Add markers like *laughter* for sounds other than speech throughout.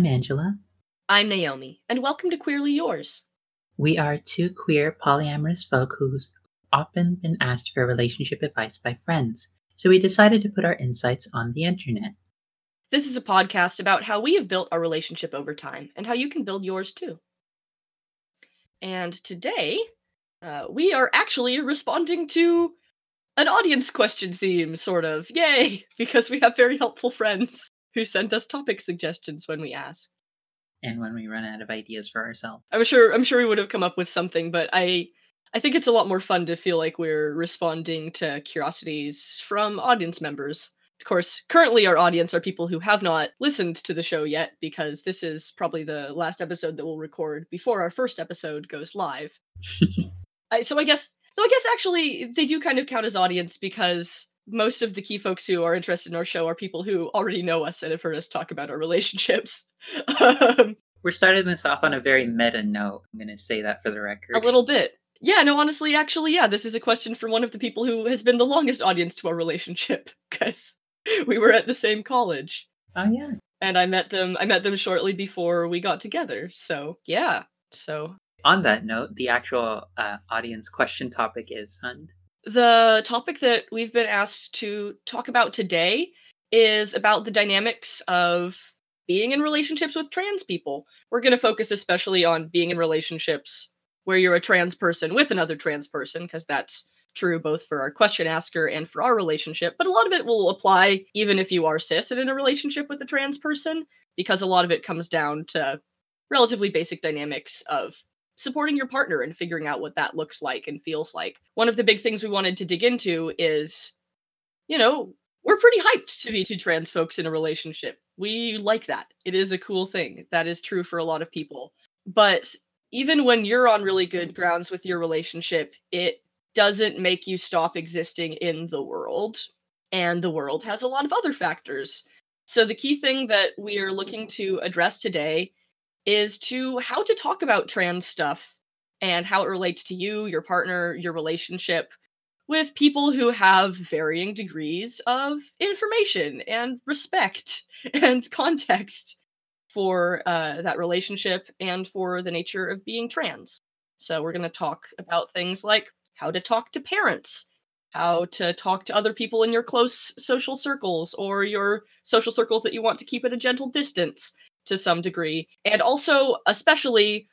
I'm Angela. I'm Naomi, and welcome to Queerly Yours. We are two queer polyamorous folk who's often been asked for relationship advice by friends, so we decided to put our insights on the internet. This is a podcast about how we have built our relationship over time and how you can build yours too. And today, uh, we are actually responding to an audience question theme, sort of. Yay! *laughs* Because we have very helpful friends who sent us topic suggestions when we ask. And when we run out of ideas for ourselves. I'm sure I'm sure we would have come up with something, but I I think it's a lot more fun to feel like we're responding to curiosities from audience members. Of course, currently our audience are people who have not listened to the show yet because this is probably the last episode that we'll record before our first episode goes live. *laughs* I, so I guess so I guess actually they do kind of count as audience because most of the key folks who are interested in our show are people who already know us and have heard us talk about our relationships. *laughs* um, We're starting this off on a very meta note. I'm going to say that for the record. a little bit. Yeah, no, honestly, actually, yeah, this is a question from one of the people who has been the longest audience to our relationship *laughs* because we were at the same college Oh, yeah. and I met them. I met them shortly before we got together. So yeah, so On that note, the actual uh, audience question topic is, hun. The topic that we've been asked to talk about today is about the dynamics of being in relationships with trans people. We're going to focus especially on being in relationships where you're a trans person with another trans person, because that's true both for our question asker and for our relationship. But a lot of it will apply even if you are cis and in a relationship with a trans person, because a lot of it comes down to relatively basic dynamics of supporting your partner and figuring out what that looks like and feels like. One of the big things we wanted to dig into is, you know, we're pretty hyped to be two trans folks in a relationship. We like that. It is a cool thing. That is true for a lot of people. But even when you're on really good grounds with your relationship, it doesn't make you stop existing in the world. And the world has a lot of other factors. So the key thing that we are looking to address today is to how to talk about trans stuff and how it relates to you, your partner, your relationship with people who have varying degrees of information and respect *laughs* and context for uh, that relationship and for the nature of being trans. So, we're going to talk about things like how to talk to parents, how to talk to other people in your close social circles or your social circles that you want to keep at a gentle distance to some degree. And also, especially,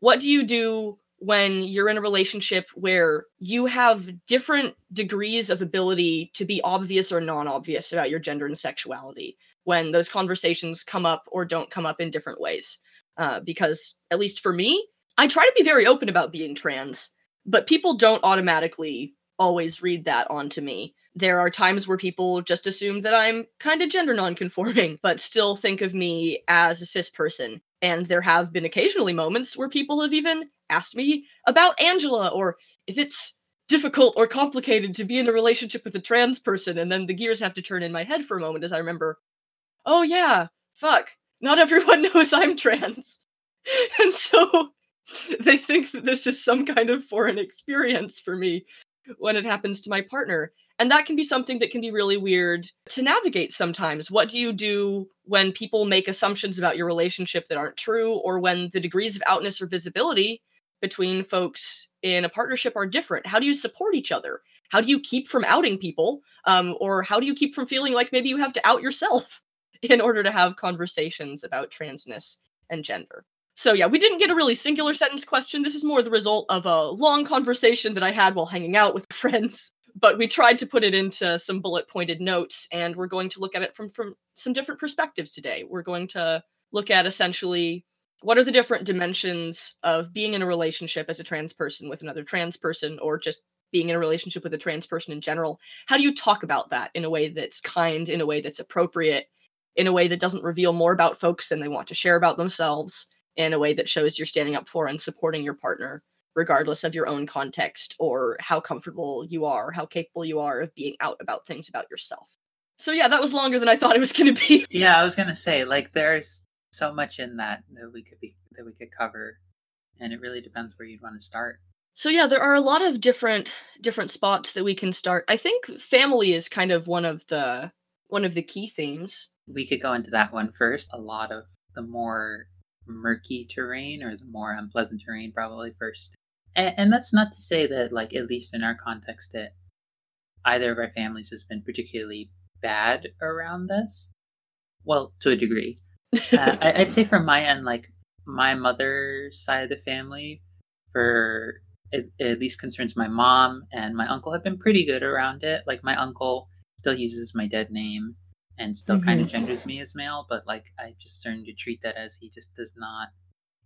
what do you do when you're in a relationship where you have different degrees of ability to be obvious or non obvious about your gender and sexuality? When those conversations come up or don't come up in different ways. Uh, because, at least for me, I try to be very open about being trans, but people don't automatically always read that onto me. There are times where people just assume that I'm kind of gender nonconforming, but still think of me as a cis person. And there have been occasionally moments where people have even asked me about Angela or if it's difficult or complicated to be in a relationship with a trans person. And then the gears have to turn in my head for a moment as I remember, oh, yeah, fuck, not *laughs* everyone knows I'm trans. *laughs* and so they think that this is some kind of foreign experience for me when it happens to my partner. And that can be something that can be really weird to navigate sometimes. What do you do when people make assumptions about your relationship that aren't true, or when the degrees of outness or visibility between folks in a partnership are different? How do you support each other? How do you keep from outing people? Um, or how do you keep from feeling like maybe you have to out yourself *laughs* in order to have conversations about transness and gender? So yeah, we didn't get a really singular sentence question. This is more the result of a long conversation that I had while hanging out with *laughs* friends. But we tried to put it into some bullet pointed notes, and we're going to look at it from, from some different perspectives today. We're going to look at essentially what are the different dimensions of being in a relationship as a trans person with another trans person, or just being in a relationship with a trans person in general. How do you talk about that in a way that's kind, in a way that's appropriate, in a way that doesn't reveal more about folks than they want to share about themselves? In a way that shows you're standing up for and supporting your partner, regardless of your own context or how comfortable you are, how capable you are of being out about things about yourself. So yeah, that was longer than I thought it was going to be. Yeah, I was gonna say like there's so much in that that we could be that we could cover, and it really depends where you'd want to start. So yeah, there are a lot of different different spots that we can start. I think family is kind of one of the one of the key themes. We could go into that one first. A lot of the more murky terrain or the more unpleasant terrain probably first. And, and that's not to say that, like, at least in our context, that either of our families has been particularly bad around this. Well, to a degree. uh, I, I'd say from my end, like, my mother's side of the family, for at least concerns my mom and my uncle, have been pretty good around it. Like, my uncle still uses my dead name and still mm-hmm. kind of genders me as male, but like I just starting to treat that as he just does not.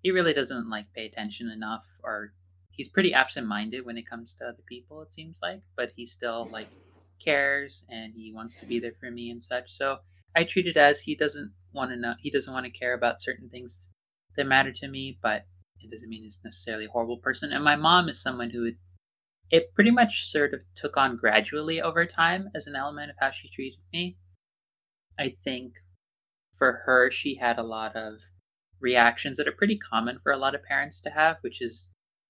He really doesn't like pay attention enough, or he's pretty absent-minded when it comes to other people. It seems like, but he still like cares and he wants to be there for me and such. So I treat it as he doesn't want to know. He doesn't want to care about certain things that matter to me, but it doesn't mean he's necessarily a horrible person. And my mom is someone who it pretty much sort of took on gradually over time as an element of how she treated me. I think for her, she had a lot of reactions that are pretty common for a lot of parents to have, which is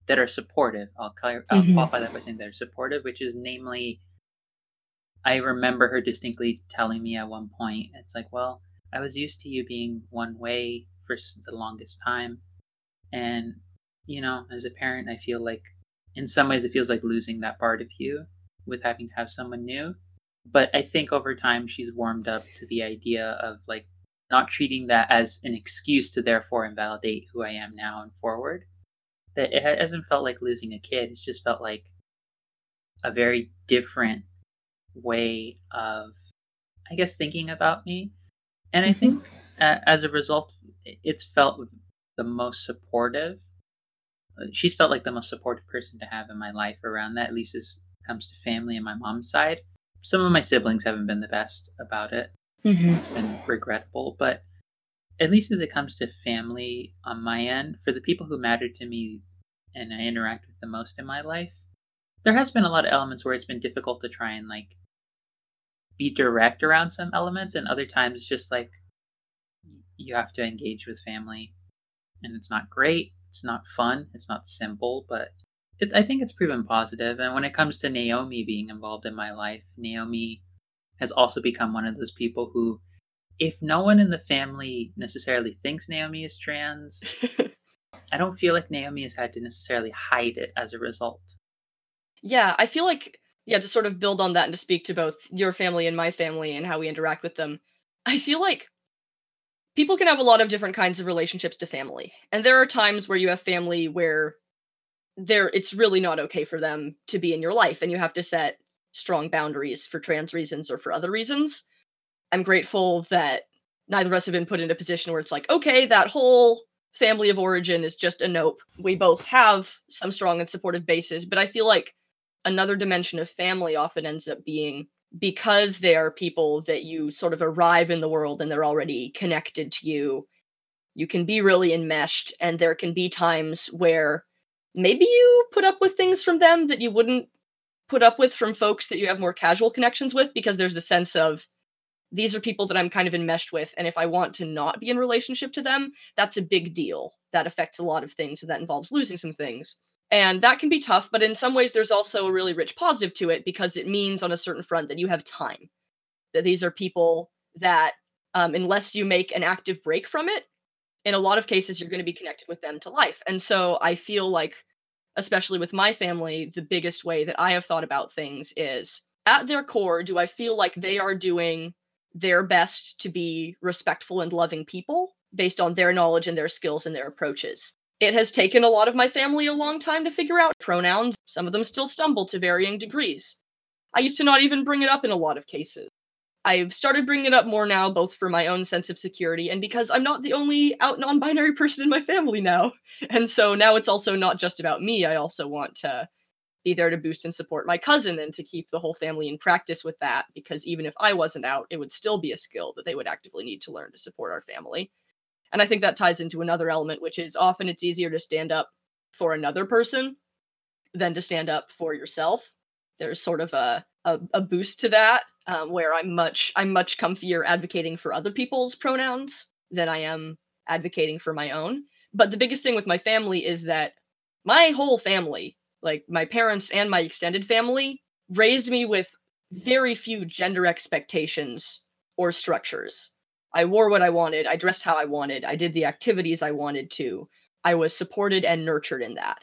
that are supportive. I'll, I'll mm-hmm. qualify that by saying they're supportive, which is namely, I remember her distinctly telling me at one point, it's like, well, I was used to you being one way for the longest time. And, you know, as a parent, I feel like in some ways it feels like losing that part of you with having to have someone new but I think over time she's warmed up to the idea of like not treating that as an excuse to therefore invalidate who I am now and forward. That it hasn't felt like losing a kid. It's just felt like a very different way of, I guess, thinking about me. And I mm-hmm. think uh, as a result, it's felt the most supportive. Uh, she's felt like the most supportive person to have in my life around that, at least as comes to family and my mom's side some of my siblings haven't been the best about it. Mm-hmm. It's been regrettable, but at least as it comes to family on my end, for the people who matter to me and I interact with the most in my life, there has been a lot of elements where it's been difficult to try and like be direct around some elements, and other times it's just like you have to engage with family, and it's not great, it's not fun, it's not simple, but it, I think it's proven positive. And when it comes to Naomi being involved in my life, Naomi has also become one of those people who, if no one in the family necessarily thinks Naomi is trans, *laughs* I don't feel like Naomi has had to necessarily hide it as a result. Yeah, I feel like, yeah, to sort of build on that and to speak to both your family and my family and how we interact with them, I feel like people can have a lot of different kinds of relationships to family. And there are times where you have family where there it's really not okay for them to be in your life and you have to set strong boundaries for trans reasons or for other reasons. I'm grateful that neither of us have been put in a position where it's like, okay, that whole family of origin is just a nope. We both have some strong and supportive bases, but I feel like another dimension of family often ends up being because they are people that you sort of arrive in the world and they're already connected to you. You can be really enmeshed, and there can be times where maybe you put up with things from them that you wouldn't put up with from folks that you have more casual connections with because there's the sense of these are people that I'm kind of enmeshed with and if I want to not be in relationship to them that's a big deal. That affects a lot of things and that involves losing some things. And that can be tough but in some ways there's also a really rich positive to it because it means on a certain front that you have time. That these are people that um, unless you make an active break from it in a lot of cases you're going to be connected with them to life and so i feel like especially with my family the biggest way that i have thought about things is at their core do i feel like they are doing their best to be respectful and loving people based on their knowledge and their skills and their approaches? It has taken a lot of my family a long time to figure out pronouns. Some of them still stumble to varying degrees. I used to not even bring it up in a lot of cases I've started bringing it up more now, both for my own sense of security and because I'm not the only out non binary person in my family now. *laughs* And so now it's also not just about me. I also want to be there to boost and support my cousin and to keep the whole family in practice with that because even if I wasn't out, it would still be a skill that they would actively need to learn to support our family. And I think that ties into another element, which is often it's easier to stand up for another person than to stand up for yourself. There's sort of a, a, a boost to that um, where I'm much I'm much comfier advocating for other people's pronouns than I am advocating for my own. But the biggest thing with my family is that my whole family, like my parents and my extended family, raised me with very few gender expectations or structures. I wore what I wanted, I dressed how I wanted, I did the activities I wanted to. I was supported and nurtured in that.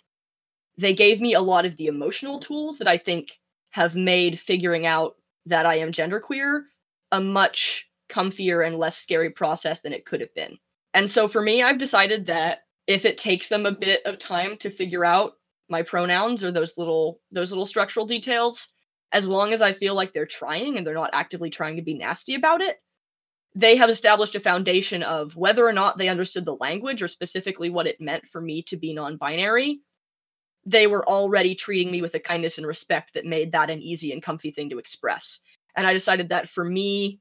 They gave me a lot of the emotional tools that I think have made figuring out that I am genderqueer a much comfier and less scary process than it could have been. And so for me, I've decided that if it takes them a bit of time to figure out my pronouns or those little those little structural details, as long as I feel like they're trying and they're not actively trying to be nasty about it, they have established a foundation of whether or not they understood the language or specifically what it meant for me to be non-binary. They were already treating me with a kindness and respect that made that an easy and comfy thing to express. And I decided that for me,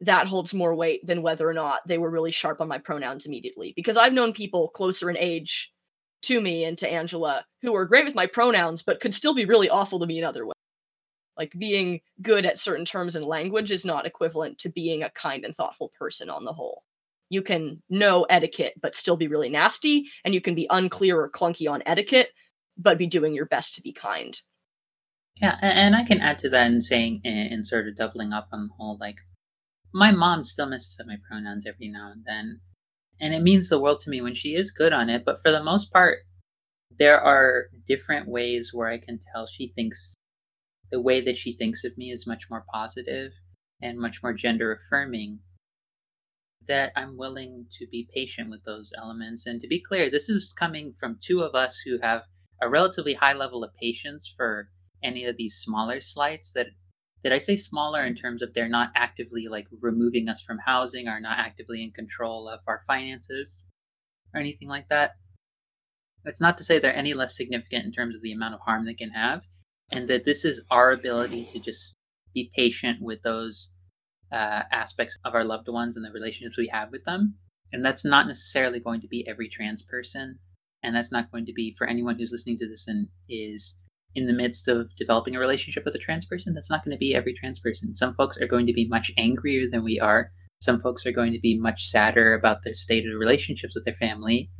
that holds more weight than whether or not they were really sharp on my pronouns immediately. Because I've known people closer in age to me and to Angela who were great with my pronouns, but could still be really awful to me in other ways. Like being good at certain terms and language is not equivalent to being a kind and thoughtful person on the whole. You can know etiquette but still be really nasty, and you can be unclear or clunky on etiquette, but be doing your best to be kind. Yeah, and I can add to that in saying, and sort of doubling up on the whole, like, my mom still messes up my pronouns every now and then. And it means the world to me when she is good on it, but for the most part, there are different ways where I can tell she thinks the way that she thinks of me is much more positive and much more gender affirming that I'm willing to be patient with those elements. And to be clear, this is coming from two of us who have a relatively high level of patience for any of these smaller slights that did I say smaller in terms of they're not actively like removing us from housing or not actively in control of our finances or anything like that? It's not to say they're any less significant in terms of the amount of harm they can have, and that this is our ability to just be patient with those uh, aspects of our loved ones and the relationships we have with them. And that's not necessarily going to be every trans person, and that's not going to be for anyone who's listening to this and is in the midst of developing a relationship with a trans person, that's not going to be every trans person. Some folks are going to be much angrier than we are. Some folks are going to be much sadder about their state of relationships with their family.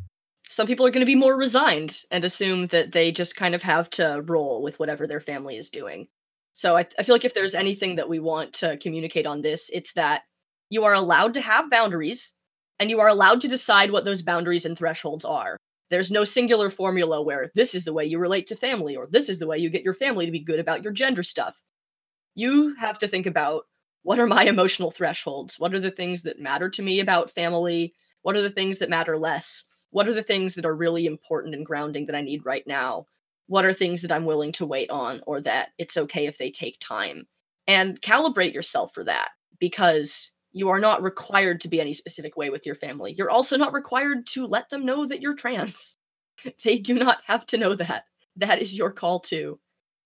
Some people are going to be more resigned and assume that they just kind of have to roll with whatever their family is doing. So I, I feel like if there's anything that we want to communicate on this, it's that you are allowed to have boundaries and you are allowed to decide what those boundaries and thresholds are. There's no singular formula where this is the way you relate to family or this is the way you get your family to be good about your gender stuff. You have to think about what are my emotional thresholds? What are the things that matter to me about family? What are the things that matter less? What are the things that are really important and grounding that I need right now? What are things that I'm willing to wait on or that it's okay if they take time? And calibrate yourself for that because you are not required to be any specific way with your family. You're also not required to let them know that you're trans. *laughs* they do not have to know that. That is your call too.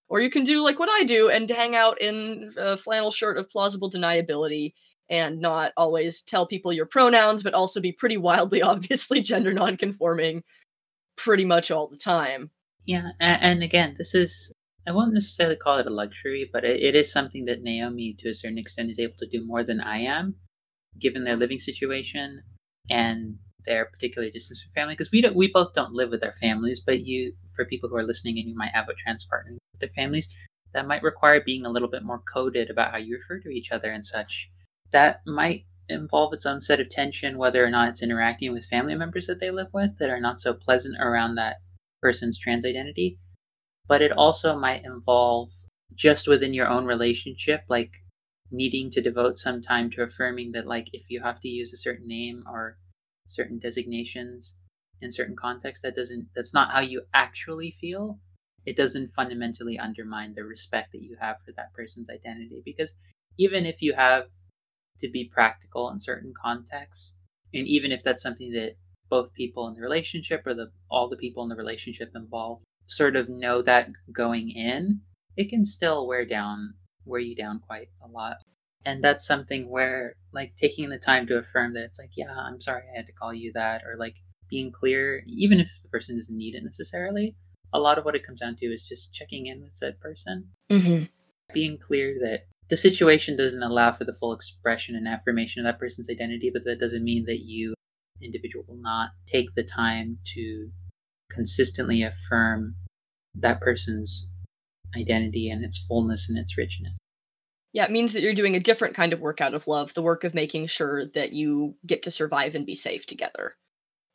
Or you can do like what I do and hang out in a flannel shirt of plausible deniability and not always tell people your pronouns, but also be pretty wildly *laughs* obviously gender nonconforming pretty much all the time. Yeah, and, again, this is I won't necessarily call it a luxury, but it, it is something that Naomi, to a certain extent, is able to do more than I am, given their living situation and their particular distance from family. Because we don't, we both don't live with our families, but you, for people who are listening and you might have a trans partner with their families, that might require being a little bit more coded about how you refer to each other and such. That might involve its own set of tension, whether or not it's interacting with family members that they live with that are not so pleasant around that person's trans identity but it also might involve just within your own relationship, like needing to devote some time to affirming that, like, if you have to use a certain name or certain designations in certain contexts, that doesn't, that's not how you actually feel. It doesn't fundamentally undermine the respect that you have for that person's identity. Because even if you have to be practical in certain contexts, and even if that's something that both people in the relationship or the all the people in the relationship involved sort of know that going in, it can still wear down wear you down quite a lot. And that's something where like taking the time to affirm that it's like, yeah, I'm sorry I had to call you that or like being clear, even if the person doesn't need it necessarily, a lot of what it comes down to is just checking in with said person. Mm-hmm. Being clear that the situation doesn't allow for the full expression and affirmation of that person's identity, but that doesn't mean that you, individual, will not take the time to consistently affirm that person's identity and its fullness and its richness. Yeah, it means that you're doing a different kind of work out of love, the work of making sure that you get to survive and be safe together,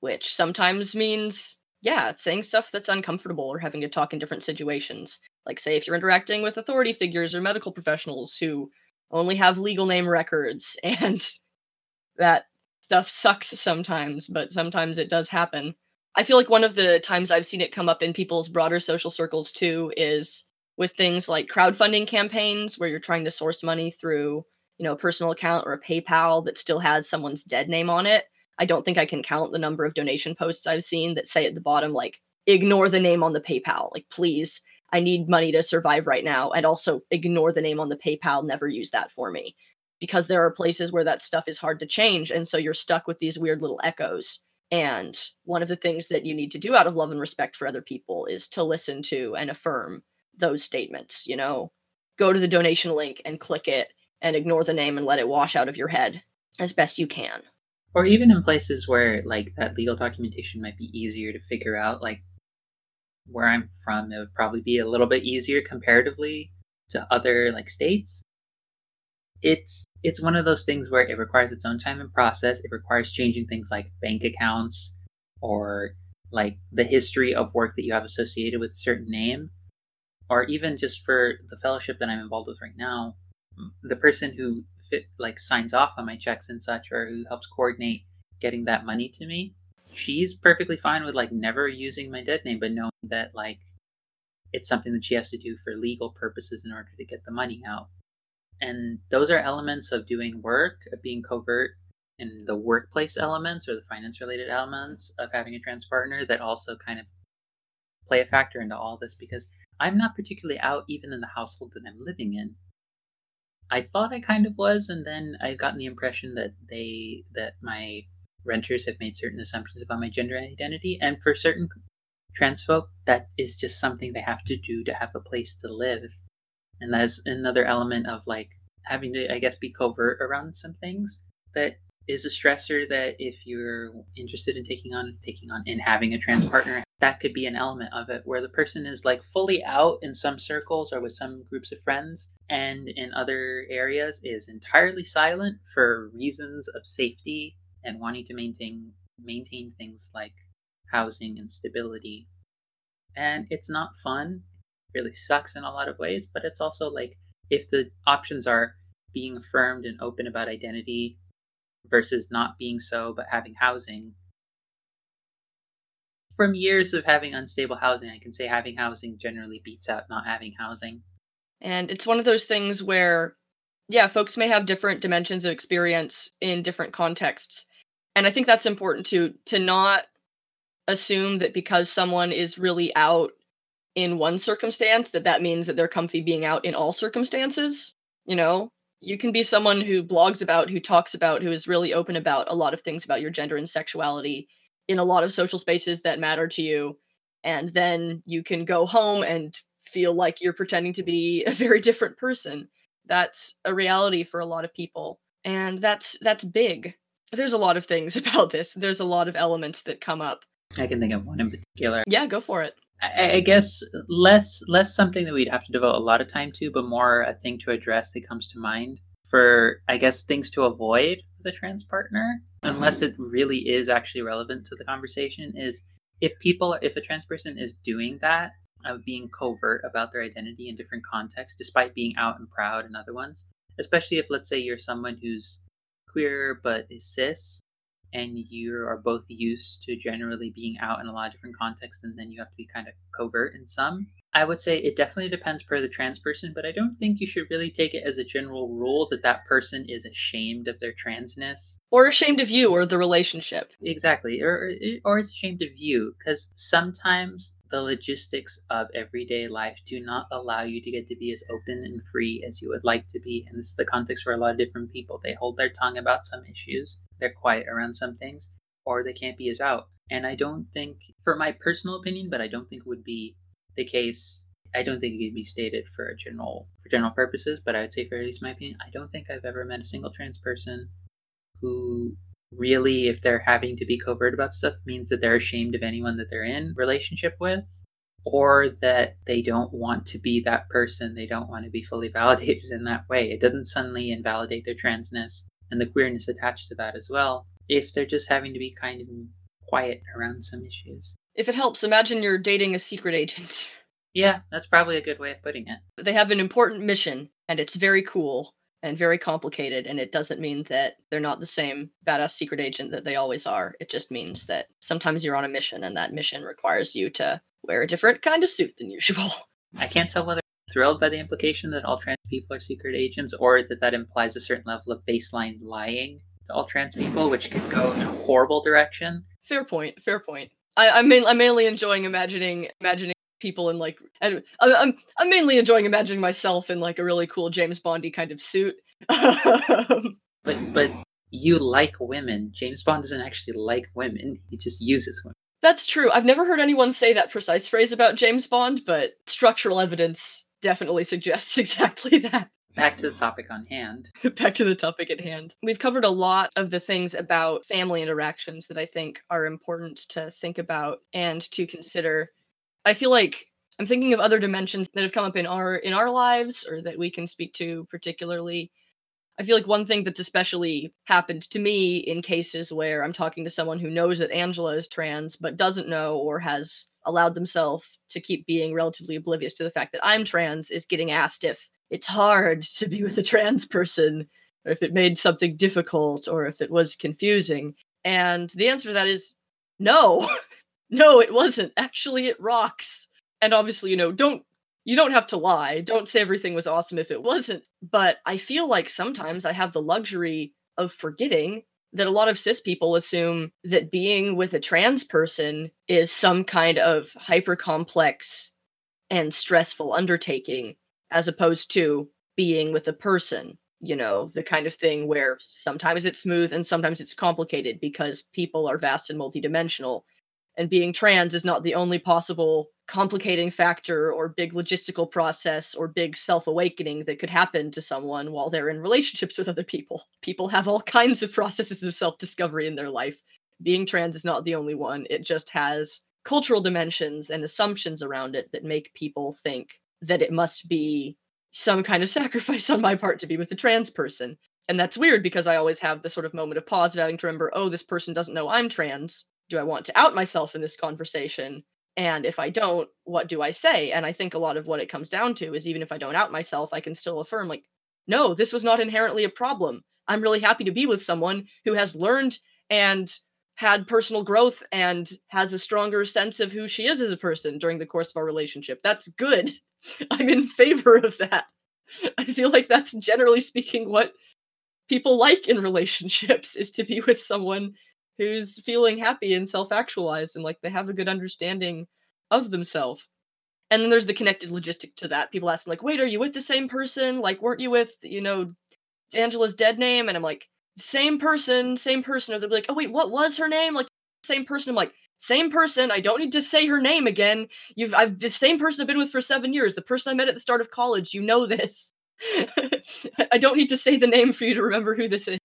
which sometimes means, yeah, saying stuff that's uncomfortable or having to talk in different situations. Like, say, if you're interacting with authority figures or medical professionals who only have legal name records, *laughs* and that stuff sucks sometimes, but sometimes it does happen. I feel like one of the times I've seen it come up in people's broader social circles too is with things like crowdfunding campaigns where you're trying to source money through, you know, a personal account or a PayPal that still has someone's dead name on it. I don't think I can count the number of donation posts I've seen that say at the bottom like ignore the name on the PayPal. Like please, I need money to survive right now and also ignore the name on the PayPal, never use that for me. Because there are places where that stuff is hard to change and so you're stuck with these weird little echoes. And one of the things that you need to do out of love and respect for other people is to listen to and affirm those statements, you know, go to the donation link and click it and ignore the name and let it wash out of your head as best you can. Or even in places where like that legal documentation might be easier to figure out, like where I'm from, it would probably be a little bit easier comparatively to other like states. It's it's one of those things where it requires its own time and process. It requires changing things like bank accounts or like the history of work that you have associated with a certain name or even just for the fellowship that I'm involved with right now, the person who fit, like signs off on my checks and such, or who helps coordinate getting that money to me, she's perfectly fine with like never using my dead name, but knowing that like it's something that she has to do for legal purposes in order to get the money out. And those are elements of doing work, of being covert, and the workplace elements or the finance related elements of having a trans partner that also kind of play a factor into all this because I'm not particularly out even in the household that I'm living in. I thought I kind of was, and then I've gotten the impression that they that my renters have made certain assumptions about my gender identity, and for certain trans folk, that is just something they have to do to have a place to live, and that's another element of like having to, I guess, be covert around some things that is a stressor that if you're interested in taking on taking on and having a trans partner that could be an element of it where the person is like fully out in some circles or with some groups of friends and in other areas is entirely silent for reasons of safety and wanting to maintain maintain things like housing and stability. And it's not fun really sucks in a lot of ways but it's also like if the options are being affirmed and open about identity versus not being so but having housing. From years of having unstable housing, I can say having housing generally beats out not having housing. And it's one of those things where, yeah, folks may have different dimensions of experience in different contexts. And I think that's important to to not assume that because someone is really out in one circumstance that that means that they're comfy being out in all circumstances you know you can be someone who blogs about, who talks about, who is really open about a lot of things about your gender and sexuality in a lot of social spaces that matter to you. And then you can go home and feel like you're pretending to be a very different person. That's a reality for a lot of people. And that's that's big. There's a lot of things *laughs* about this. There's a lot of elements that come up. I can think of one in particular. Yeah, go for it. I, I guess less less something that we'd have to devote a lot of time to, but more a thing to address that comes to mind for I guess things to avoid with a trans partner, unless mm-hmm. it really is actually relevant to the conversation, is if people if a trans person is doing that of being covert about their identity in different contexts, despite being out and proud in other ones, especially if let's say you're someone who's queer but is cis and you are both used to generally being out in a lot of different contexts and then you have to be kind of covert in some. I would say it definitely depends per the trans person but i don't think you should really take it as a general rule that that person is ashamed of their transness. Or ashamed of you or the relationship. Exactly or or is ashamed of you because sometimes the logistics of everyday life do not allow you to get to be as open and free as you would like to be and this is the context for a lot of different people they hold their tongue about some issues they're quiet around some things, or they can't be as out. And I don't think, for my personal opinion, but I don't think would be the case. I don't think it could be stated for general for general purposes, but I would say for at least my opinion, I don't think I've ever met a single trans person who really, if they're having to be covert about stuff, means that they're ashamed of anyone that they're in relationship with. or that they don't want to be that person. They don't want to be fully *laughs* validated in that way. It doesn't suddenly invalidate their transness and the queerness attached to that as well if they're just having to be kind of quiet around some issues. If it helps, imagine you're dating a secret agent. Yeah, that's probably a good way of putting it. They have an important mission, and it's very cool and very complicated, and it doesn't mean that they're not the same badass secret agent that they always are. It just means that sometimes you're on a mission, and that mission requires you to wear a different kind of suit than *laughs* usual. I can't tell whether I'm thrilled by the implication that all trans people are secret agents, or that that implies a certain level of baseline lying to all trans people, which could go in a horrible direction. Fair point. Fair point. I, I'm, I'm mainly enjoying imagining imagining people in like and uh, I'm I'm mainly enjoying imagining myself in like a really cool James Bondy kind of suit. *laughs* but but you like women. James Bond doesn't actually like women. He just uses women. That's true. I've never heard anyone say that precise phrase about James Bond, but structural evidence definitely suggests *laughs* exactly that. Back to the topic on hand. *laughs* Back to the topic at hand. We've covered a lot of the things about family interactions that I think are important to think about and to consider. I feel like I'm thinking of other dimensions that have come up in our in our lives or that we can speak to particularly. I feel like one thing that's especially happened to me in cases where I'm talking to someone who knows that Angela is trans but doesn't know or has allowed themselves to keep being relatively oblivious to the fact that I'm trans is getting asked if it's hard to be with a trans person, or if it made something difficult, or if it was confusing. And the answer to that is no. *laughs* no, it wasn't. Actually, it rocks. And obviously, you know, don't you don't have to lie. Don't say everything was awesome if it wasn't. But I feel like sometimes I have the luxury of forgetting that a lot of cis people assume that being with a trans person is some kind of hyper complex and stressful undertaking as opposed to being with a person you know the kind of thing where sometimes it's smooth and sometimes it's complicated because people are vast and multidimensional and being trans is not the only possible complicating factor or big logistical process or big self-awakening that could happen to someone while they're in relationships with other people people have all *laughs* kinds of processes of self-discovery in their life being trans is not the only one it just has cultural dimensions and assumptions around it that make people think that it must be some kind of *laughs* sacrifice on my part to be with a trans person. And that's weird because I always have the sort of moment of pause of having to remember, oh, this person doesn't know I'm trans. Do I want to out myself in this conversation? And if I don't, what do I say? And I think a lot of what it comes down to is even if I don't out myself, I can still affirm, like, no, this was not inherently a problem. I'm really happy to be with someone who has learned and had personal growth and has a stronger sense of who she is as a person during the course of our relationship. That's good. *laughs* I'm in favor of that. *laughs* I feel like that's generally speaking what people like in relationships is to be with someone who's feeling happy and self-actualized and like they have a good understanding of themselves. And then there's the connected logistic to that. People ask like, "Wait, are you with the same person? Like weren't you with, you know, Angela's dead name?" And I'm like, "Same person, same person." Or they'll be like, "Oh wait, what was her name?" Like same person. I'm like, same person. I don't need to say her name again. You've I've the same person I've been with for seven years. The person I met at the start of college. You know this. *laughs* I don't need to say the name for you to remember who this is.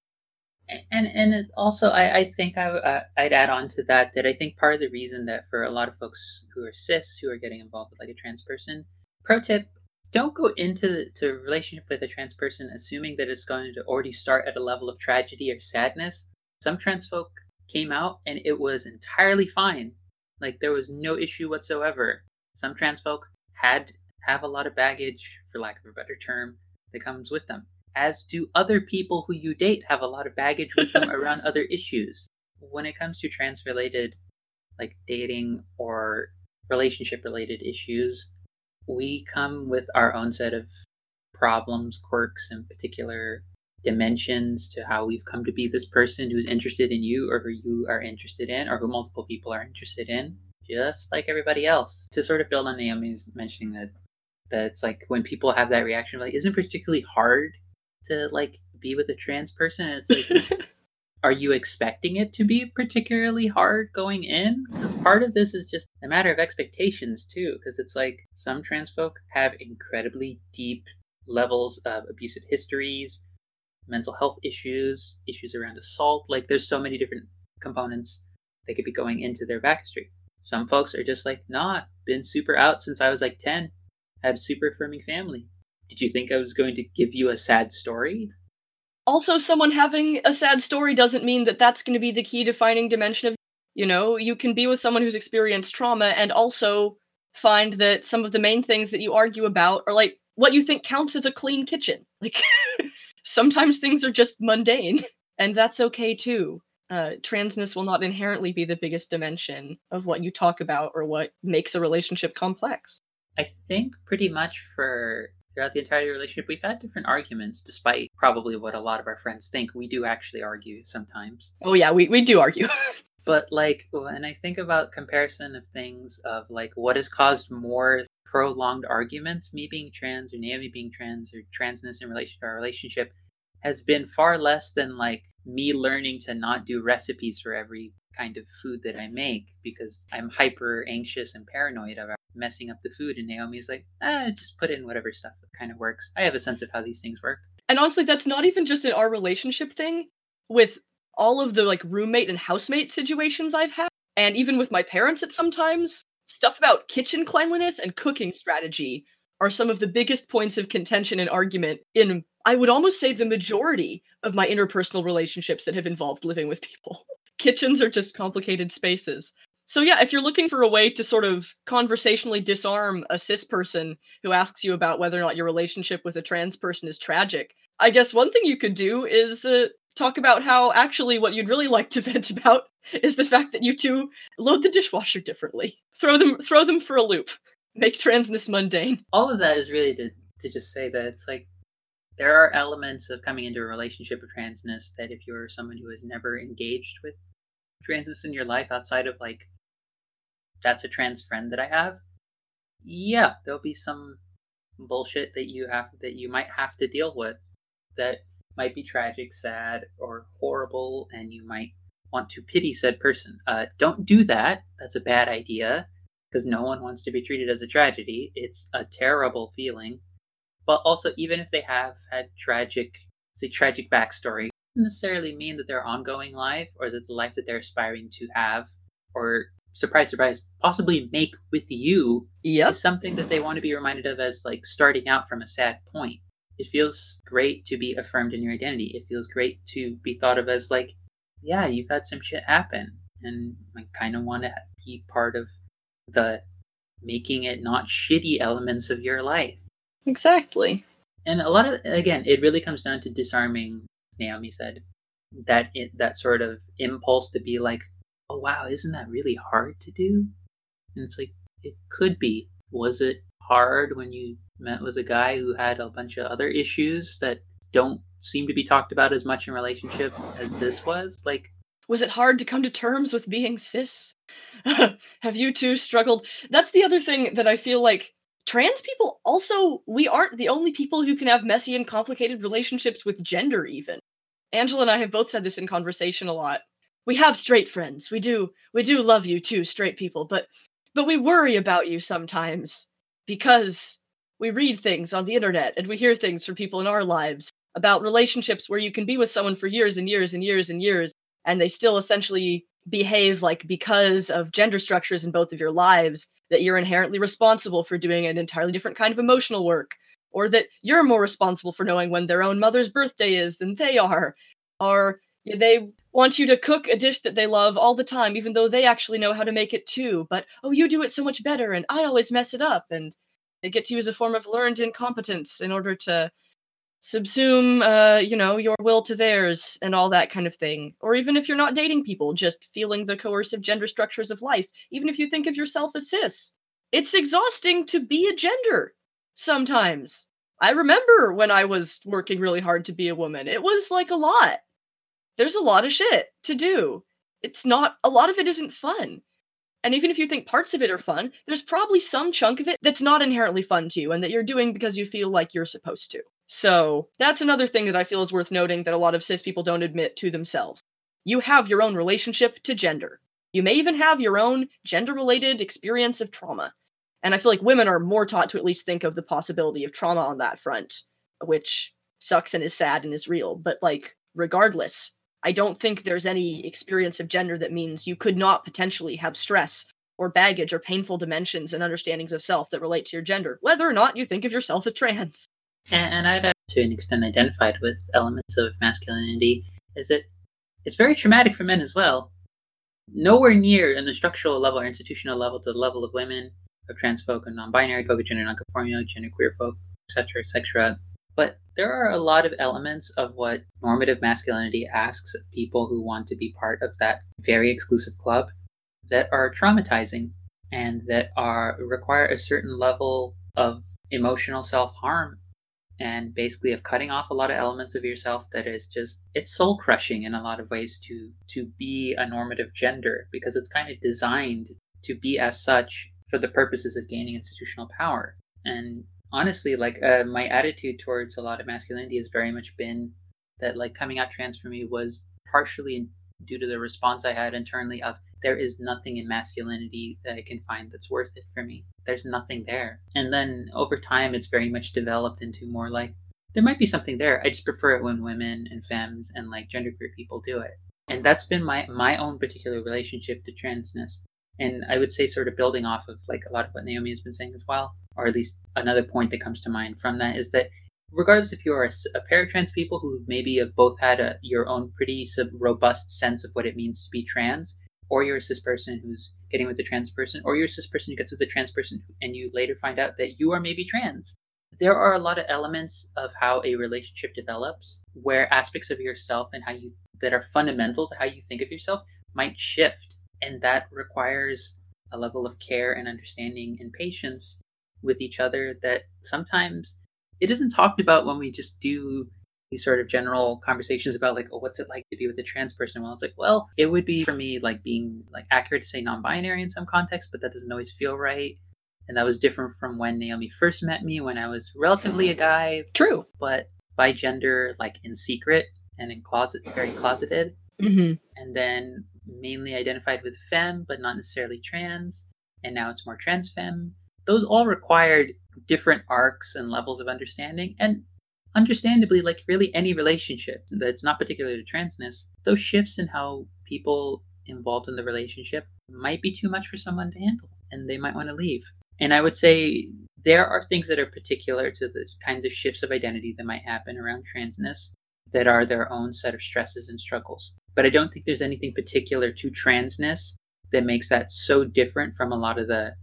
And and also, I, I think I uh, I'd add on to that that I think part of the reason that for a lot of folks who are cis who are getting involved with like a trans person, pro tip: don't go into the, to relationship with a trans person assuming that it's going to already start at a level of tragedy or sadness. Some trans folk came out and it was entirely fine. Like there was no issue whatsoever. Some trans folk had have a lot of baggage, for lack of a better term, that comes with them. As do other people who you date have a lot of baggage with them around *laughs* other issues. When it comes to trans related like dating or relationship related issues, we come with our own set of problems, quirks, and particular dimensions to how we've come to be this person who's interested in you or who you are interested in or who multiple people are interested in just like everybody else to sort of build on naomi's mentioning that that it's like when people have that reaction like isn't particularly hard to like be with a trans person and it's like *laughs* are you expecting it to be particularly hard going in because part of this is just a matter of expectations too because it's like some trans folk have incredibly deep levels of abusive histories mental health issues, issues around assault. Like there's so many different components that could be going into their backhistory. Some folks are just like not been super out since I was like 10. Had a super affirming family. Did you think I was going to give you a sad story? Also, someone having a sad story doesn't mean that that's going to be the key defining dimension of, you know, you can be with someone who's experienced trauma and also find that some of the main things that you argue about are like what you think counts as a clean kitchen. *laughs* Like sometimes things are just mundane, and that's okay too. Uh, transness will not inherently be the biggest dimension of what you talk about or what makes a relationship complex. I think pretty much for throughout the entire relationship, we've had different arguments, despite probably what a lot of our friends think. We do actually argue sometimes. Oh, yeah, we, we do argue. *laughs* but, like, when I think about comparison of things, of like what has caused more prolonged arguments, me being trans or Naomi being trans or transness in relation to our relationship has been far less than like me learning to not do recipes for every kind of food that I make because I'm hyper anxious and paranoid about messing up the food. And Naomi's like, ah, just put in whatever stuff that kind of works. I have a sense of how these things work. And honestly, that's not even just in our relationship thing. With all of the like roommate and housemate situations I've had, and even with my parents at sometimes, stuff about kitchen cleanliness and cooking strategy are some of the biggest points of contention and argument in I would almost say the majority of my interpersonal relationships that have involved living with people. Kitchens are just complicated spaces. So yeah, if you're looking for a way to sort of conversationally disarm a cis person who asks you about whether or not your relationship with a trans person is tragic, I guess one thing you could do is uh, talk about how actually what you'd really like to *laughs* vent about is the fact that you two load the dishwasher differently. Throw them throw them for a loop. Make transness mundane. All of that is really to to just say that it's like there are elements of coming into a relationship with transness that if you're someone who has never engaged with transness in your life outside of like that's a trans friend that I have, yeah, there'll be some bullshit that you have that you might have to deal with that might be tragic, sad, or horrible, and you might want to pity said person. Uh, don't do that. That's a bad idea because no one wants to be treated as a tragedy. It's a terrible feeling. But also, even if they have had tragic, say, tragic backstory, necessarily mean that their ongoing life or that the life that they're aspiring to have or surprise surprise possibly make with you yep. is something that they want to be reminded of as like starting out from a sad point. It feels great to be affirmed in your identity. It feels great to be thought of as like yeah you've had some shit happen. And i kind of want to be part of the making it not shitty elements of your life. Exactly. And a lot of again it really comes down to disarming naomi said that it, that sort of impulse to be like oh wow, isn't that really hard to do? And it's like, it could be. Was it hard when you met with a guy who had a bunch of other issues that don't seem to be talked about as much in relationship as this was? Like, was it hard to come to terms with being cis? *laughs* Have you two struggled? That's the other thing that I feel like trans people also we aren't the only people who can have messy and complicated relationships with gender even. Angela and I have both said this in conversation a lot we have straight friends. We do we do love you too, straight people, but but we worry about you sometimes because we read things on the internet and we hear things from people in our lives about relationships where you can be with someone for years and years and years and years and they still essentially behave like because of gender structures in both of your lives that you're inherently responsible for doing an entirely different kind of emotional work or that you're more responsible for knowing when their own mother's birthday is than they are or they want you to cook a dish that they love all the time, even though they actually know how to make it too. But, oh, you do it so much better, and I always mess it up. And they get to use a form of learned incompetence in order to subsume, uh, you know, your will to theirs and all that kind of thing. Or even if you're not dating people, just feeling the coercive gender structures of life, even if you think of yourself as cis. It's exhausting to be a gender sometimes. I remember when I was working really hard to be a woman. It was like a lot there's a lot of shit to do. It's not a lot of it isn't fun. And even if you think parts of it are fun, there's probably some chunk of it that's not inherently fun to you and that you're doing because you feel like you're supposed to. So, that's another thing that I feel is worth noting that a lot of cis people don't admit to themselves. You have your own relationship to gender. You may even have your own gender related experience of trauma. And I feel like women are more taught to at least think of the possibility of trauma on that front, which sucks and is sad and is real. But, like, regardless, I don't think there's any experience of gender that means you could not potentially have stress or baggage or painful dimensions and understandings of self that relate to your gender, whether or not you think of yourself as trans. And, I'd to an extent identified with elements of masculinity is that it's very traumatic for men as well. Nowhere near in the structural level or institutional level to the level of women, of trans folk and non-binary folk, gender non-conforming, gender queer folk, etc., etc. But there are a lot of elements of what normative masculinity asks of people who want to be part of that very exclusive club that are traumatizing and that are require a certain level of emotional self-harm and basically of cutting off a lot of elements of yourself that is just it's soul crushing in a lot of ways to to be a normative gender because it's kind of designed to be as such for the purposes of gaining institutional power and honestly like uh, my attitude towards a lot of masculinity has very much been that like coming out trans for me was partially due to the response i had internally of there is nothing in masculinity that I can find that's worth it for me. There's nothing there. And then over time, it's very much developed into more like, there might be something there. I just prefer it when women and femmes and like genderqueer people do it. And that's been my, my own particular relationship to transness. And I would say, sort of building off of like a lot of what Naomi has been saying as well, or at least another point that comes to mind from that is that regardless if you're a, a pair of trans people who maybe have both had a, your own pretty sub, robust sense of what it means to be trans, or you're a cis person who's getting with a trans person, or you're a cis person who gets with a trans person and you later find out that you are maybe trans. There are a lot of elements of how a relationship develops where aspects of yourself and how you that are fundamental to how you think of yourself might shift. And that requires a level of care and understanding and patience with each other that sometimes it isn't talked about when we just do these sort of general conversations about like, oh, what's it like to be with a trans person? Well, it's like, well, it would be for me like being like accurate to say non-binary in some context, but that doesn't always feel right. And that was different from when Naomi first met me when I was relatively a guy. True. But by gender, like in secret and in closet, very closeted. Mm-hmm. And then mainly identified with femme, but not necessarily trans. And now it's more trans femme. Those all required different arcs and levels of understanding. And understandably, like really any relationship that's not particular to transness, those shifts in how people involved in the relationship might be too much for someone to handle and they might want to leave. And I would say there are things that are particular to the kinds of shifts of identity that might happen around transness that are their own set of stresses and struggles. But I don't think there's anything particular to transness that makes that so different from a lot of the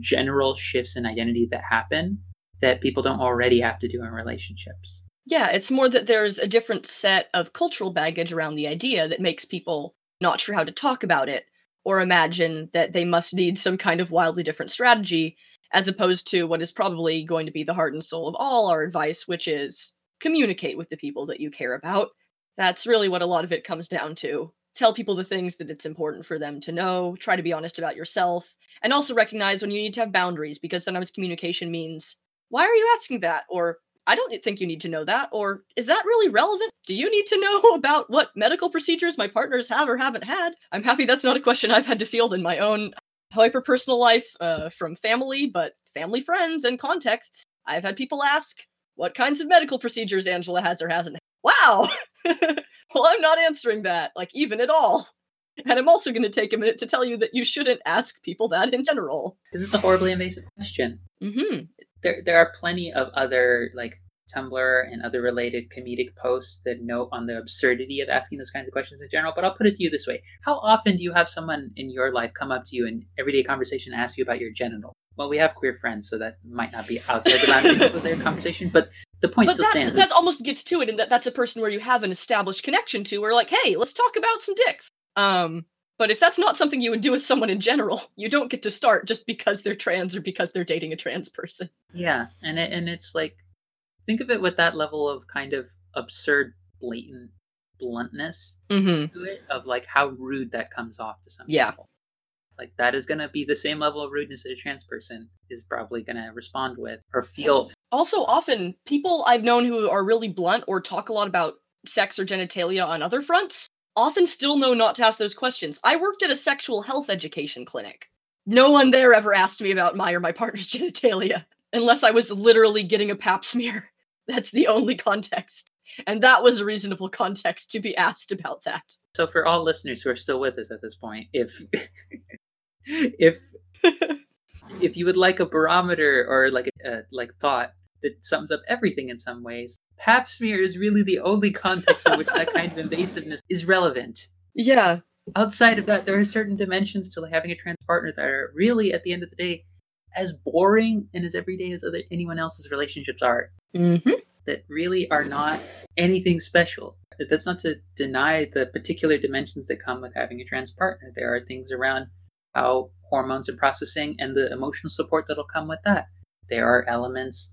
general shifts in identity that happen that people don't already have to do in relationships. Yeah, it's more that there's a different set of cultural baggage around the idea that makes people not sure how to talk about it or imagine that they must need some kind of wildly different strategy as opposed to what is probably going to be the heart and soul of all our advice, which is communicate with the people that you care about. That's really what a lot of it comes down to. Tell people the things that it's important for them to know, try to be honest about yourself, and also recognize when you need to have boundaries because sometimes communication means why are you asking that? Or I don't think you need to know that. Or is that really relevant? Do you need to know *laughs* about what medical procedures my partners have or haven't had? I'm happy that's not a question I've had to field in my own hyper personal life uh, from family, but family friends and contexts. I've had people ask what kinds of medical procedures Angela has or hasn't. Wow! *laughs* well, I'm not answering that, like, even at all. And I'm also going to take a minute to tell you that you shouldn't ask people that in general. This is a horribly invasive question. Mm-hmm there there are plenty of other like Tumblr and other related comedic posts that note on the absurdity of asking those kinds of questions in general. But I'll put it to you this way: How often do you have someone in your life come up to you in everyday conversation and ask you about your genital? Well, we have queer friends, so that might not be outside the boundaries of their conversation, but the point but still that's, stands. That almost gets to it, and that that's a person where you have an established connection to. Where like, hey, let's talk about some dicks. Um, but if that's not something you would do with someone in general, *laughs* you don't get to start just because they're trans or because they're dating a trans person. Yeah, and it, and it's like think of it with that level of kind of absurd, blatant bluntness mm-hmm. to it of like how rude that comes off to some yeah. people. Like that is going to be the same level of rudeness that a trans person is probably going to respond with or feel. Also, often people I've known who are really blunt or talk a lot about sex or genitalia on other fronts often still know not to ask those questions. I worked at a sexual health education clinic. No one there ever asked me about my or my partner's *laughs* genitalia, unless I was literally getting a pap smear. *laughs* That's the only context. And that was a reasonable context to be asked about that. So for all listeners who are still with us at this point, if *laughs* if if you would like a barometer or like a, like thought that sums up everything in some ways, pap smear is really the only context in which that kind of *laughs* invasiveness is relevant. Yeah. Outside of that, there are certain dimensions to having a trans partner that are really, at the end of the day, as boring and as everyday as other anyone else's relationships are. Mm-hmm. That really are not anything special. That's not to deny the particular dimensions that come with having a trans partner. There are things around how hormones are processing and the emotional support that'll come with that. There are elements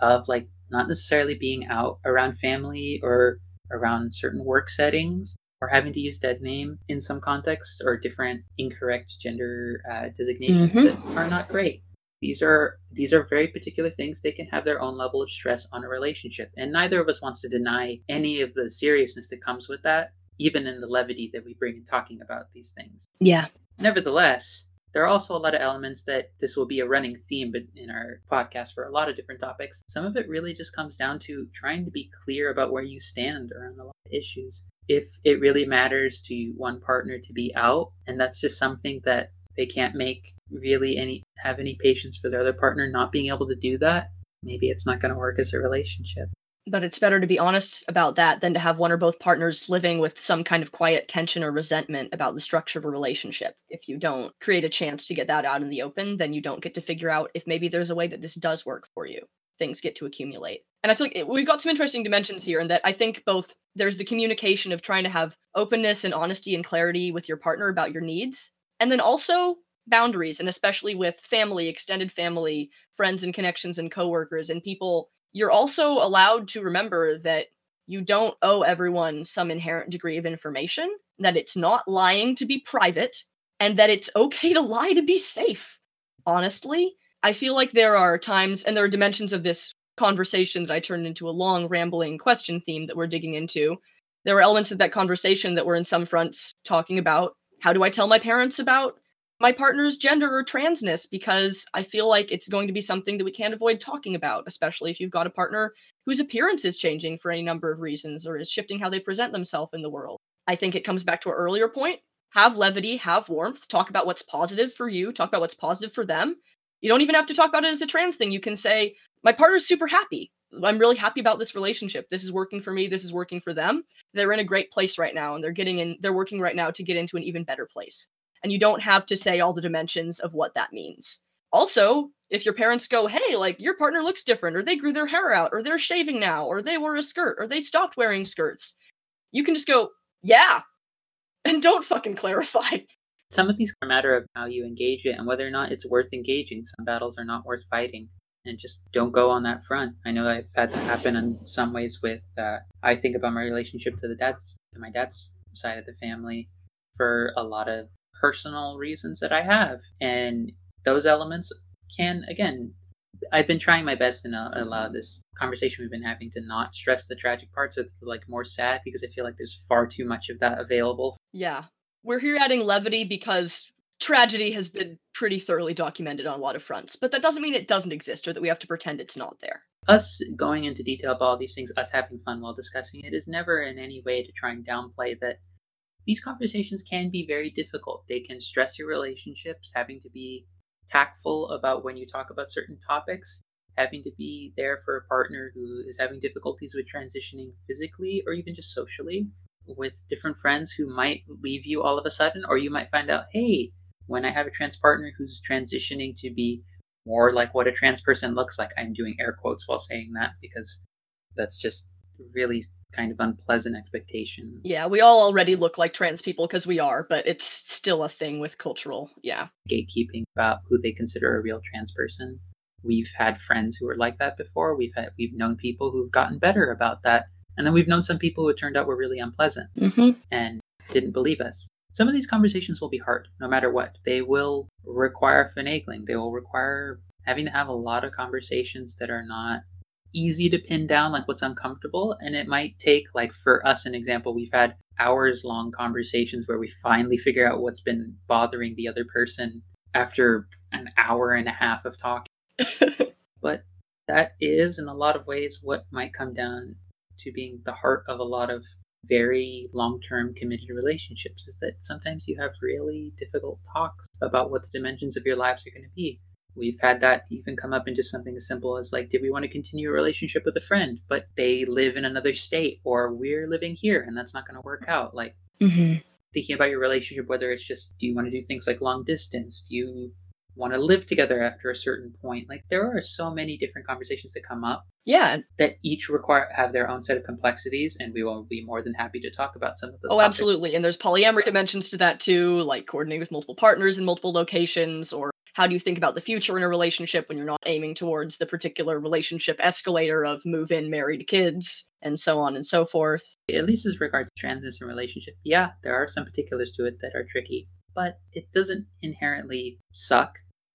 of like not necessarily being out around family or around certain work settings or having to use dead name in some contexts or different incorrect gender uh, designations mm-hmm. that are not great. These are these are very particular things. They can have their own level of stress on a relationship and neither of us wants to deny any of the seriousness that comes with that even in the levity that we bring in talking about these things. Yeah. Nevertheless there are also a lot of elements that this will be a running theme in our podcast for a lot of different topics some of it really just comes down to trying to be clear about where you stand around a lot of issues if it really matters to one partner to be out and that's just something that they can't make really any have any patience for their other partner not being able to do that, maybe it's not going to work as a relationship. But it's better to be honest about that than to have one or both partners living with some kind of quiet tension or resentment about the structure of a relationship. If you don't create a chance to get that out in the open, then you don't get to figure out if maybe there's a way that this does work for you. Things get to accumulate. And I feel like we've got some interesting dimensions here, and that I think both there's the communication of trying to have openness and honesty and clarity with your partner about your needs, and then also boundaries and especially with family extended family friends and connections and coworkers and people you're also allowed to remember that you don't owe everyone some inherent degree of information that it's not lying to be private and that it's okay to lie to be safe. Honestly i feel like there are times and there are dimensions of this conversation that i turned into a long rambling question theme that we're digging into. There were elements of that conversation that were in some fronts talking about how do i tell my parents about my partner's gender or transness because I feel like it's going to be something that we can't avoid talking about, especially if you've got a partner whose appearance is changing for any number of reasons or is shifting how they present themselves in the world. I think it comes back to our earlier point have levity, have warmth, talk about what's positive for you, talk about what's positive for them. You don't even have to talk about it as a trans thing. You can say, My partner's super happy. I'm really happy about this relationship. This is working for me. This is working for them. They're in a great place right now and they're getting in, they're working right now to get into an even better place and you don't have to say all the dimensions of what that means. Also, if your parents go, hey, like your partner looks different, or they grew their hair out, or they're shaving now, or they wore a skirt, or they stopped wearing skirts, you can just go, yeah, *laughs* and don't fucking clarify. Some of these are a matter of how you engage it and whether or not it's worth engaging. Some battles are not worth fighting. And just don't go on that front. I know I've had that happen in some ways with, uh, I think about my relationship to the dad's, to my dad's side of the family for a lot of personal reasons that I have. And those elements can, again, I've been trying my best in a, a lot of this conversation we've been having to not stress the tragic parts of like more sad because I feel like there's far too much of that available. Yeah. We're here adding levity because tragedy has been pretty thoroughly documented on a lot of fronts, but that doesn't mean it doesn't exist or that we have to pretend it's not there. Us going into detail about all these things, us having fun while discussing it, is never in any way to try and downplay that these conversations can be very difficult. They can stress your relationships, having to be tactful about when you talk about certain topics, having to be there for a partner who is having difficulties with transitioning physically or even just socially, with different friends who might leave you all of a sudden, or you might find out, hey, when I have a trans partner who's transitioning to be more like what a trans person looks like, I'm doing air quotes while saying that because that's just really kind of unpleasant expectation. Yeah, we all already look like trans people because we are, but it's still a thing with cultural, yeah. Gatekeeping about who they consider a real trans person. We've had friends who were like that before. We've had we've known people who've gotten better about that, and then we've known some people who it turned out were really unpleasant mm-hmm. and didn't believe us. Some of these conversations will be hard, no matter what. They will require finagling. They will require having to have a lot of conversations that are not easy to pin down like what's uncomfortable and it might take like for us an example we've had hours long conversations where we finally figure out what's been bothering the other person after an hour and a half of talking *laughs* but that is in a lot of ways what might come down to being the heart of a lot of very long term committed relationships is that sometimes you have really difficult talks about what the dimensions of your lives are going to be. We've had that even come up into something as simple as like, did we want to continue a relationship with a friend, but they live in another state, or we're living here and that's not going to work out? Like, mm-hmm. thinking about your relationship, whether it's just, do you want to do things like long distance? Do you want to live together after a certain point. Like there are so many different conversations that come up. Yeah. That each require have their own set of complexities and we will be more than happy to talk about some of those. Oh, topics. absolutely. And there's polyamory dimensions to that too, like coordinating with multiple partners in multiple locations or how do you think about the future in a relationship when you're not aiming towards the particular relationship escalator of move in, married kids, and so on and so forth. At least as regards transness and relationship, yeah, there are some particulars to it that are tricky, but it doesn't inherently suck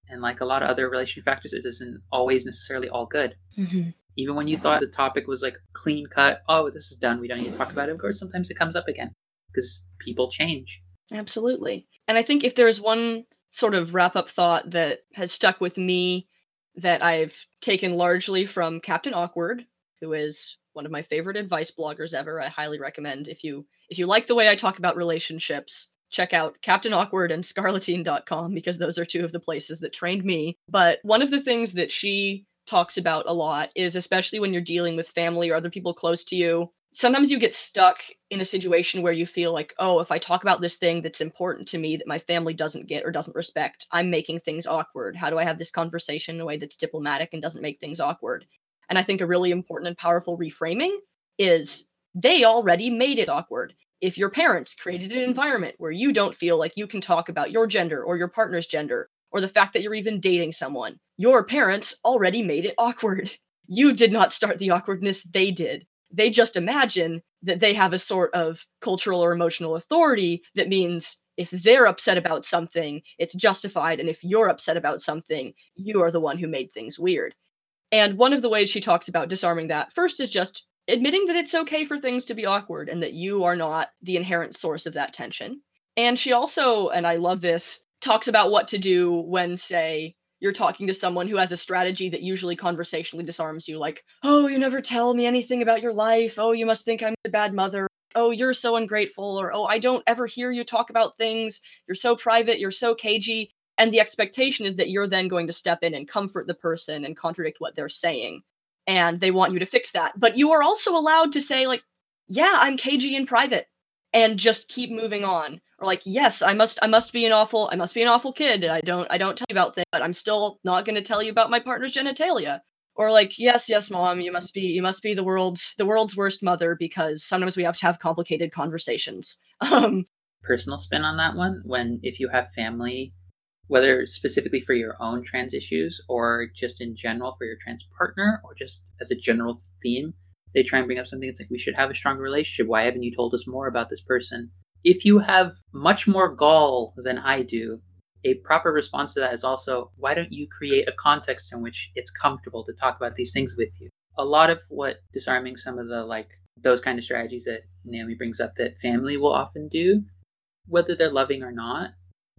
and like a lot of other relationship factors, it isn't always necessarily all good. Mm-hmm. Even when you thought the topic was like clean cut, oh, this is done, we don't need to talk about it. Of course, sometimes it comes up again because people change. Absolutely. And I think if there's one sort of wrap up thought that has stuck with me that I've taken largely from Captain Awkward, who is one of my favorite advice bloggers ever. I highly recommend if you if you like the way I talk about relationships, check out Captain Awkward and Scarleteen.com because those are two of the places that trained me. But one of the things that she talks about a lot is especially when you're dealing with family or other people close to you, sometimes you get stuck in a situation where you feel like, oh, if I talk about this thing that's important to me that my family doesn't get or doesn't respect, I'm making things awkward. How do I have this conversation in a way that's diplomatic and doesn't make things awkward? And I think a really important and powerful reframing is they already made it awkward if your parents created an environment where you don't feel like you can talk about your gender or your partner's gender or the fact that you're even dating someone, your parents already made it awkward. *laughs* You did not start the awkwardness, they did. They just imagine that they have a sort of cultural or emotional authority that means if they're upset about something, it's justified. And if you're upset about something, you are the one who made things weird. And one of the ways she talks about disarming that first is just admitting that it's okay for things to be awkward and that you are not the inherent source of that tension. And she also, and I love this, talks about what to do when, say, you're talking to someone who has a strategy that usually conversationally disarms you, like, oh, you never tell me anything about your life. Oh, you must think I'm a bad mother. Oh, you're so ungrateful. Or, oh, I don't ever hear you talk about things. You're so private. You're so cagey. And the expectation is that you're then going to step in and comfort the person and contradict what they're saying and they want you to fix that. But you are also allowed to say like, "Yeah, I'm cagey in private," and just keep moving on. Or like, "Yes, I must I must be an awful I must be an awful kid. I don't I don't tell you about things, but I'm still not going to tell you about my partner's genitalia." Or like, "Yes, yes, mom, you must be you must be the world's the world's worst mother because sometimes we have to have complicated conversations." *laughs* Um personal spin on that one when if you have family whether specifically for your own trans issues or just in general for your trans partner or just as a general theme, they try and bring up something it's like, we should have a stronger relationship. Why haven't you told us more about this person? If you have much more gall than I do, a proper response to that is also, why don't you create a context in which it's comfortable to talk about these things with you? A lot of what disarming some of the like those kind of strategies that Naomi brings up that family will often do, whether they're loving or not,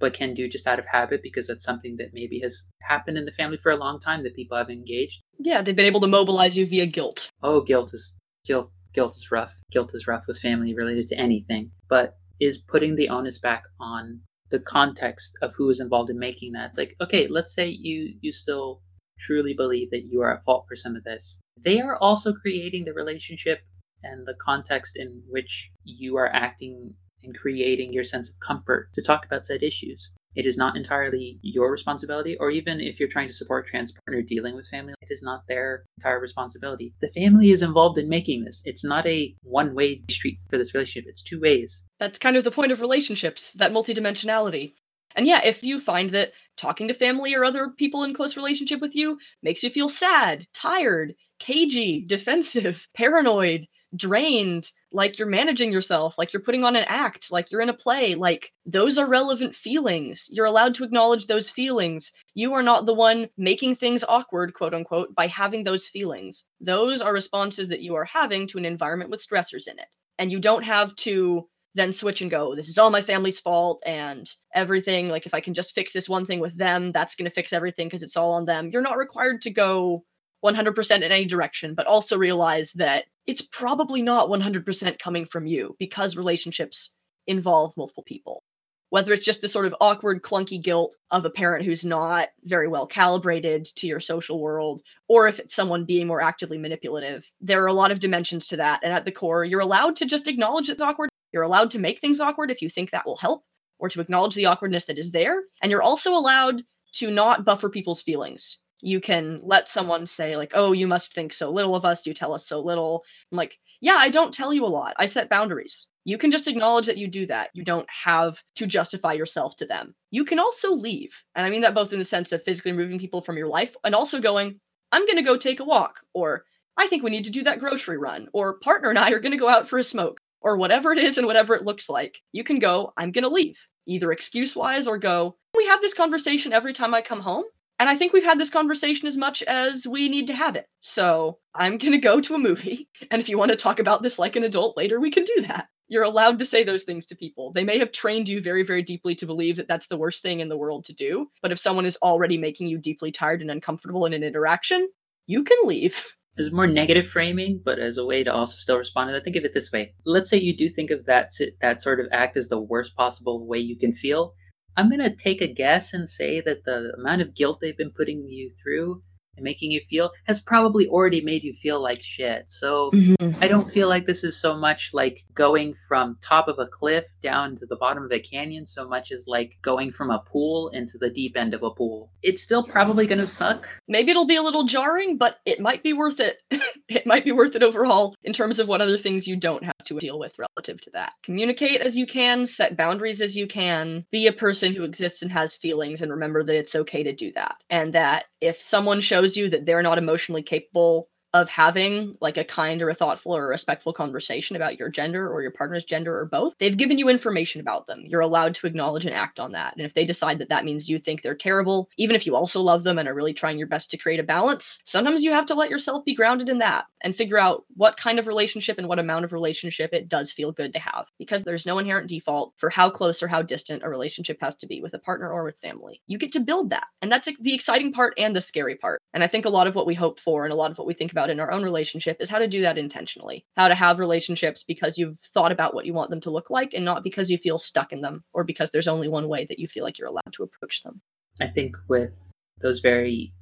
but can do just out of habit because that's something that maybe has happened in the family for a long time that people have engaged. Yeah, they've been able to mobilize you via guilt. Oh, guilt is guilt. Guilt is rough. Guilt is rough with family related to anything, but is putting the onus back on the context of who is involved in making that. It's like, okay, let's say you you still truly believe that you are at fault for some of this. They are also creating the relationship and the context in which you are acting and creating your sense of comfort to talk about said issues. It is not entirely your responsibility, or even if you're trying to support a trans partner dealing with family, it is not their entire responsibility. The family is involved in making this. It's not a one way street for this relationship, it's two ways. That's kind of the point of relationships, that multidimensionality. And yeah, if you find that talking to family or other people in close relationship with you makes you feel sad, tired, cagey, *laughs* defensive, paranoid, drained, like you're managing yourself, like you're putting on an act, like you're in a play. Like those are relevant feelings. You're allowed to acknowledge those feelings. You are not the one making things awkward, quote unquote, by having those feelings. Those are responses that you are having to an environment with stressors in it. And you don't have to then switch and go, this is all my family's fault and everything. Like, if I can just fix this one thing with them, that's going to fix everything because it's all on them. You're not required to go 100% in any direction, but also realize that it's probably not 100% coming from you because relationships involve multiple people. Whether it's just the sort of awkward, clunky guilt of a parent who's not very well calibrated to your social world, or if it's someone being more actively manipulative, there are a lot of dimensions to that. And at the core, you're allowed to just acknowledge it's awkward. You're allowed to make things awkward if you think that will help, or to acknowledge the awkwardness that is there. And you're also allowed to not buffer people's feelings you can let someone say like oh you must think so little of us you tell us so little. I'm like yeah i don't tell you a lot i set boundaries. You can just acknowledge that you do that you don't have to justify yourself to them. You can also leave and i mean that both in the sense of physically removing people from your life and also going i'm going to go take a walk or i think we need to do that grocery run or partner and i are going to go out for a smoke or whatever it is and whatever it looks like you can go i'm going to leave either excuse wise or go we have this conversation every time i come home and I think we've had this conversation as much as we need to have it. So I'm going to go to a movie. *laughs* And if you want to talk about this like an adult later, we can do that. You're allowed to say those things to people. They may have trained you very, very deeply to believe that that's the worst thing in the world to do. But if someone is already making you deeply tired and uncomfortable in an interaction, you can leave. *laughs* As more negative framing, but as a way to also still respond. And I think of it this way: let's say you do think of that that sort of act as the worst possible way you can feel. I'm going to take a guess and say that the amount of guilt they've been putting you through and making you feel has probably already made you feel like shit. So mm-hmm. I don't feel like this is so much like going from top of a cliff down to the bottom of a canyon so much as like going from a pool into the deep end of a pool. It's still probably going to suck. Maybe it'll be a little jarring, but it might be worth it. *laughs* it might be worth it overall in terms of what other things you don't have to deal with relative to that. Communicate as you can, set boundaries as you can, be a person who exists and has feelings and remember that it's okay to do that. And that if someone shows you that they're not emotionally capable of having like a kind or a thoughtful or a respectful conversation about your gender or your partner's gender or both, they've given you information about them. You're allowed to acknowledge and act on that. And if they decide that that means you think they're terrible, even if you also love them and are really trying your best to create a balance, sometimes you have to let yourself be grounded in that and figure out what kind of relationship and what amount of relationship it does feel good to have. Because there's no inherent default for how close or how distant a relationship has to be with a partner or with family. You get to build that. And that's the exciting part and the scary part. And I think a lot of what we hope for and a lot of what we think about about in our own relationship is how to do that intentionally. How to have relationships because you've thought about what you want them to look like and not because you feel stuck in them or because there's only one way that you feel like you're allowed to approach them. I think with those very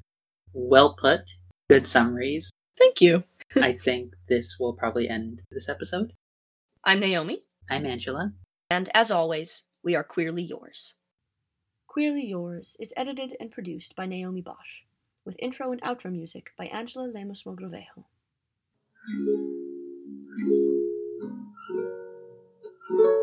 well put, good summaries. Thank you. *laughs* I think this will probably end this episode. I'm Naomi. I'm Angela. And as always, we are queerly yours. Queerly Yours is edited and produced by Naomi Bosch with intro and outro music by Angela Lemos Mogrovejo. thank you